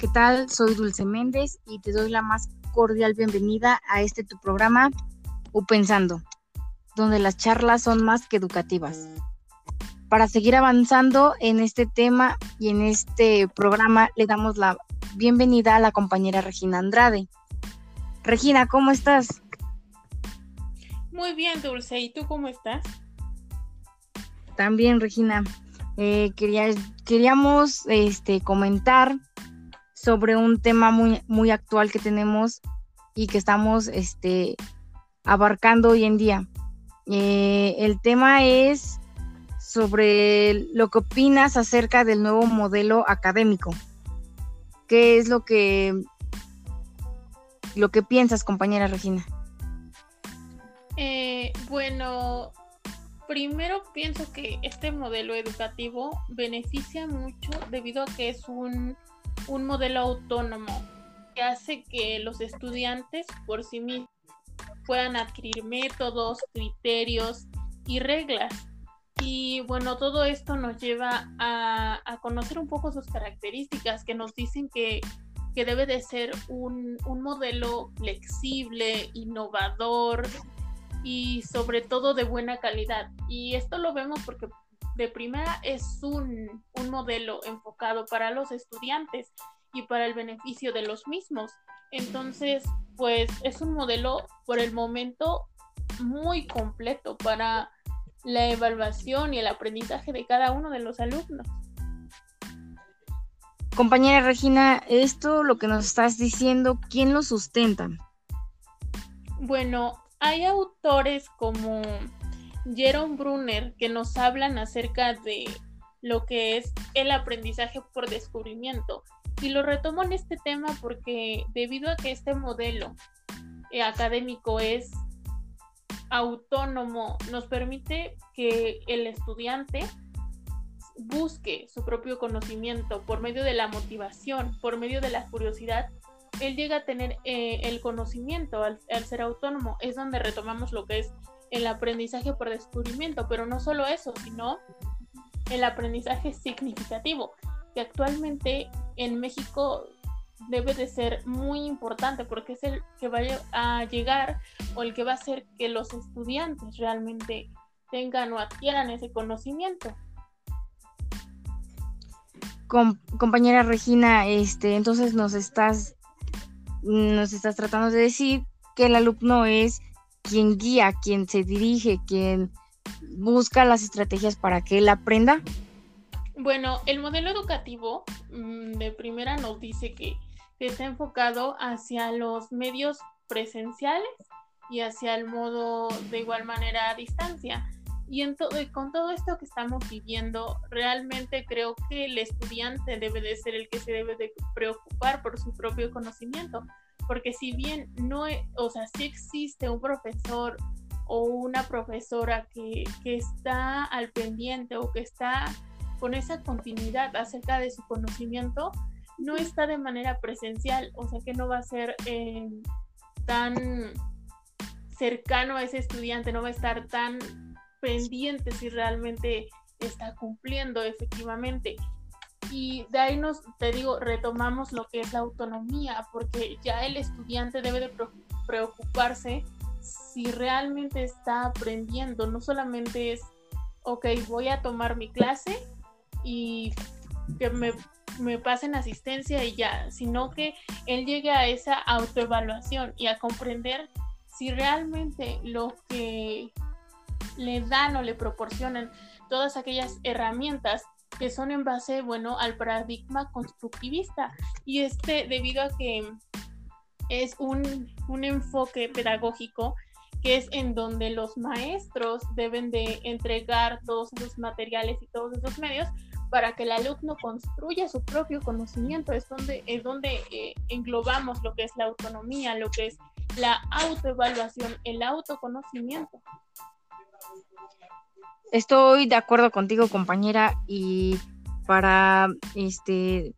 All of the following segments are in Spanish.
¿qué tal? Soy Dulce Méndez y te doy la más cordial bienvenida a este tu programa U Pensando, donde las charlas son más que educativas. Para seguir avanzando en este tema y en este programa, le damos la bienvenida a la compañera Regina Andrade. Regina, ¿cómo estás? Muy bien, Dulce. ¿Y tú cómo estás? También, Regina. Eh, quería, queríamos este, comentar sobre un tema muy, muy actual que tenemos y que estamos este, abarcando hoy en día. Eh, el tema es sobre lo que opinas acerca del nuevo modelo académico. ¿Qué es lo que lo que piensas, compañera Regina? Eh, bueno, primero pienso que este modelo educativo beneficia mucho debido a que es un un modelo autónomo que hace que los estudiantes por sí mismos puedan adquirir métodos, criterios y reglas. Y bueno, todo esto nos lleva a, conocer un poco sus características que nos dicen que, debe de ser un, un, modelo flexible, innovador y sobre todo de buena calidad. Y esto lo vemos porque de primera es un, modelo enfocado para los estudiantes y para el beneficio de los mismos. Entonces, pues es un modelo por el momento muy completo para la evaluación y el aprendizaje de cada uno de los alumnos. Compañera Regina, esto lo que nos estás diciendo, ¿quién lo sustenta? Bueno, hay autores como Jerome Brunner que nos hablan acerca de lo que es el aprendizaje por descubrimiento. Y lo retomo en este tema porque debido a que este modelo eh, académico es autónomo, nos permite que el estudiante busque su propio conocimiento por medio de la motivación, por medio de la curiosidad, él llega a tener eh, el conocimiento al, ser autónomo. Es donde retomamos lo que es el aprendizaje por descubrimiento, pero no solo eso, sino el aprendizaje significativo, que actualmente en México debe de ser muy importante porque es el que va a llegar o el que va a hacer que los estudiantes realmente tengan o adquieran ese conocimiento. compañera Regina, este, entonces nos estás, nos estás tratando de decir que el alumno es quien guía, quien se dirige, quien busca las estrategias para que él aprenda? Bueno, el modelo educativo mm, de primera nos dice que, está enfocado hacia los medios presenciales y hacia el modo de igual manera a distancia. Y en con todo esto que estamos viviendo, realmente creo que el estudiante debe de ser el que se debe de preocupar por su propio conocimiento, porque si bien no, o sea, sí existe un profesor o una profesora que, está al pendiente o que está con esa continuidad acerca de su conocimiento, no está de manera presencial, o sea que no va a ser eh, tan cercano a ese estudiante, no va a estar tan pendiente si realmente está cumpliendo efectivamente. Y de ahí nos, te digo, retomamos lo que es la autonomía, porque ya el estudiante debe de preocuparse si realmente está aprendiendo, no solamente es, ok, voy a tomar mi clase y que me, me pasen asistencia y ya, sino que él llegue a esa autoevaluación y a comprender si realmente lo que le dan o le proporcionan todas aquellas herramientas que son en base, bueno, al paradigma constructivista. Y este, debido a que es un, un enfoque pedagógico que es en donde los maestros deben de entregar todos esos materiales y todos esos medios para que el alumno construya su propio conocimiento. Es donde, es donde eh, englobamos lo que es la autonomía, lo que es la autoevaluación, el autoconocimiento. Estoy de acuerdo contigo, compañera, y para este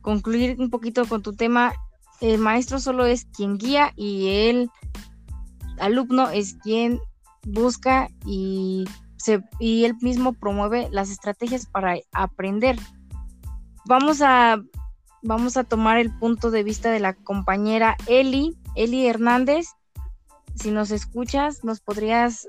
concluir un poquito con tu tema, el maestro solo es quien guía y el alumno es quien busca y, se, y él mismo promueve las estrategias para aprender. Vamos a vamos a tomar el punto de vista de la compañera Eli, Eli Hernández. Si nos escuchas, nos podrías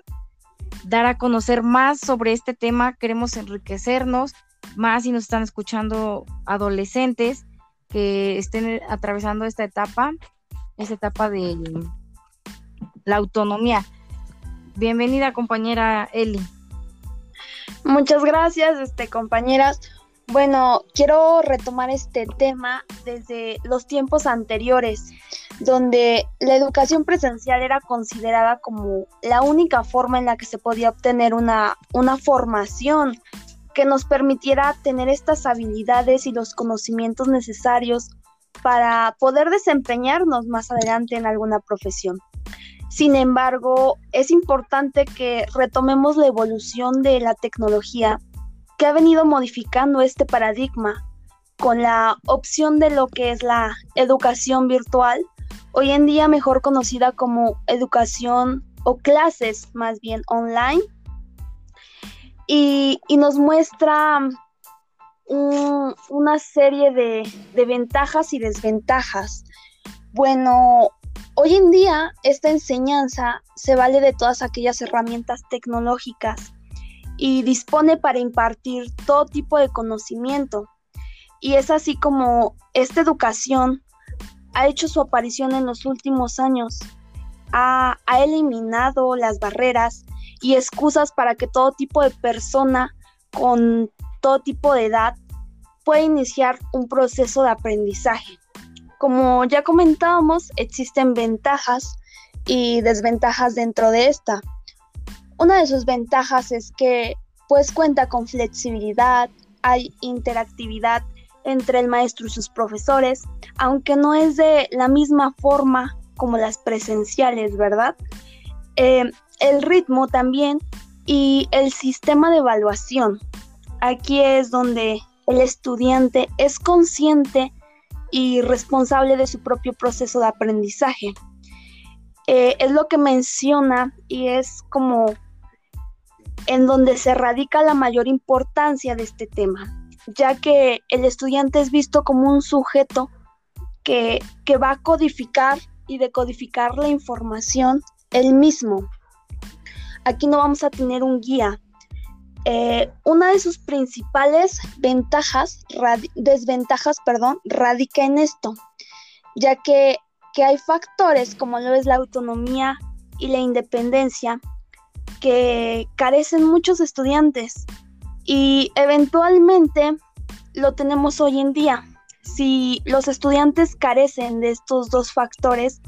dar a conocer más sobre este tema. Queremos enriquecernos más si nos están escuchando adolescentes que estén atravesando esta etapa, esta etapa de la autonomía. Bienvenida, compañera Eli. Muchas gracias, este, compañeras. Bueno, quiero retomar este tema desde los tiempos anteriores, donde la educación presencial era considerada como la única forma en la que se podía obtener una, una formación que nos permitiera tener estas habilidades y los conocimientos necesarios para poder desempeñarnos más adelante en alguna profesión. Sin embargo, es importante que retomemos la evolución de la tecnología que ha venido modificando este paradigma con la opción de lo que es la educación virtual, hoy en día mejor conocida como educación o clases más bien online, y, nos muestra una serie de, ventajas y desventajas. Bueno, Hoy en día esta enseñanza se vale de todas aquellas herramientas tecnológicas y dispone para impartir todo tipo de conocimiento. Y es así como esta educación ha hecho su aparición en los últimos años. Ha, eliminado las barreras y excusas para que todo tipo de persona con todo tipo de edad pueda iniciar un proceso de aprendizaje. Como ya comentábamos, existen ventajas y desventajas dentro de esta. Una de sus ventajas es que pues cuenta con flexibilidad, hay interactividad entre el maestro y sus profesores, aunque no es de la misma forma como las presenciales, ¿verdad? Eh, el ritmo también y el sistema de evaluación. Aquí es donde el estudiante es consciente y responsable de su propio proceso de aprendizaje. Eh, es lo que menciona y es como en donde se radica la mayor importancia de este tema, ya que el estudiante es visto como un sujeto que, que va a codificar y decodificar la información él mismo. Aquí no vamos a tener un guía, eh, una de sus principales ventajas, desventajas, perdón, radica en esto, ya que, que hay factores como lo es la autonomía y la independencia que carecen muchos estudiantes y eventualmente lo tenemos hoy en día. Si los estudiantes carecen de estos dos factores,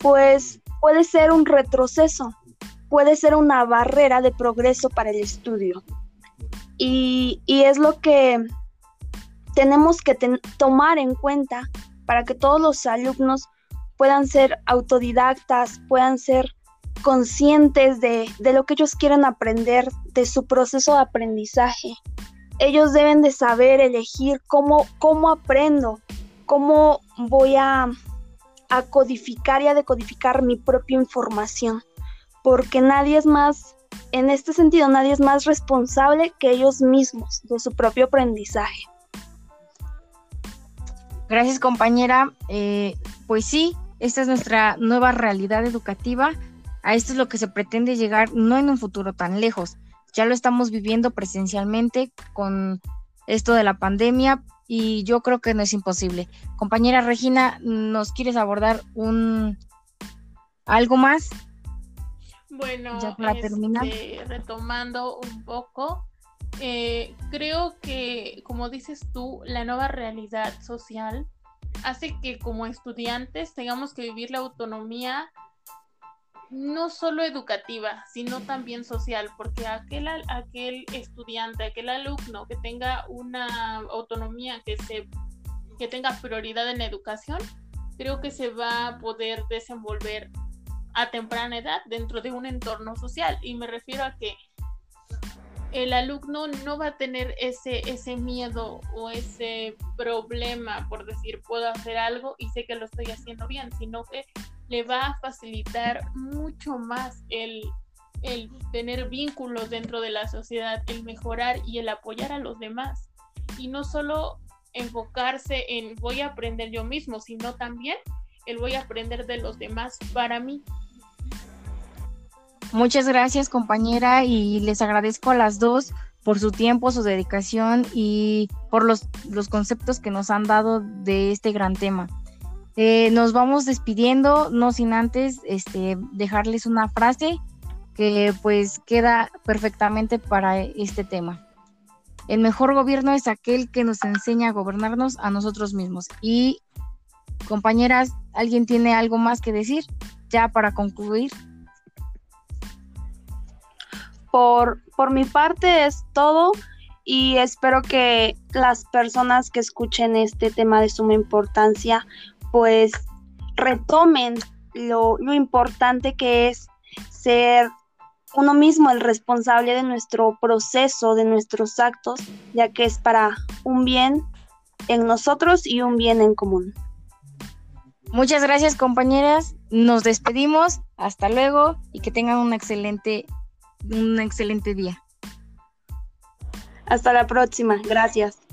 pues puede ser un retroceso puede ser una barrera de progreso para el estudio. Y, es lo que tenemos que tomar en cuenta para que todos los alumnos puedan ser autodidactas, puedan ser conscientes de, de, lo que ellos quieren aprender, de su proceso de aprendizaje. Ellos deben de saber elegir cómo, cómo aprendo, cómo voy a, a codificar y a decodificar mi propia información porque nadie es más, en este sentido, nadie es más responsable que ellos mismos de su propio aprendizaje. Gracias compañera. Eh, pues sí, esta es nuestra nueva realidad educativa. A esto es lo que se pretende llegar no en un futuro tan lejos. Ya lo estamos viviendo presencialmente con esto de la pandemia y yo creo que no es imposible. Compañera Regina, ¿nos quieres abordar un algo más? Bueno, este, retomando un poco, eh, creo que, como dices tú, la nueva realidad social hace que como estudiantes tengamos que vivir la autonomía no solo educativa, sino también social, porque aquel, aquel estudiante, aquel alumno que tenga una autonomía, que, se, que tenga prioridad en la educación, creo que se va a poder desenvolver a temprana edad dentro de un entorno social. Y me refiero a que el alumno no va a tener ese, ese miedo o ese problema por decir puedo hacer algo y sé que lo estoy haciendo bien, sino que le va a facilitar mucho más el, el tener vínculos dentro de la sociedad, el mejorar y el apoyar a los demás. Y no solo enfocarse en voy a aprender yo mismo, sino también el voy a aprender de los demás para mí. Muchas gracias compañera y les agradezco a las dos por su tiempo, su dedicación y por los, los conceptos que nos han dado de este gran tema. Eh, nos vamos despidiendo, no sin antes este, dejarles una frase que pues queda perfectamente para este tema. El mejor gobierno es aquel que nos enseña a gobernarnos a nosotros mismos. Y compañeras, ¿alguien tiene algo más que decir ya para concluir? Por, por mi parte es todo y espero que las personas que escuchen este tema de suma importancia pues retomen lo, lo importante que es ser uno mismo el responsable de nuestro proceso, de nuestros actos, ya que es para un bien en nosotros y un bien en común. Muchas gracias compañeras, nos despedimos, hasta luego y que tengan un excelente, un excelente día. Hasta la próxima, gracias.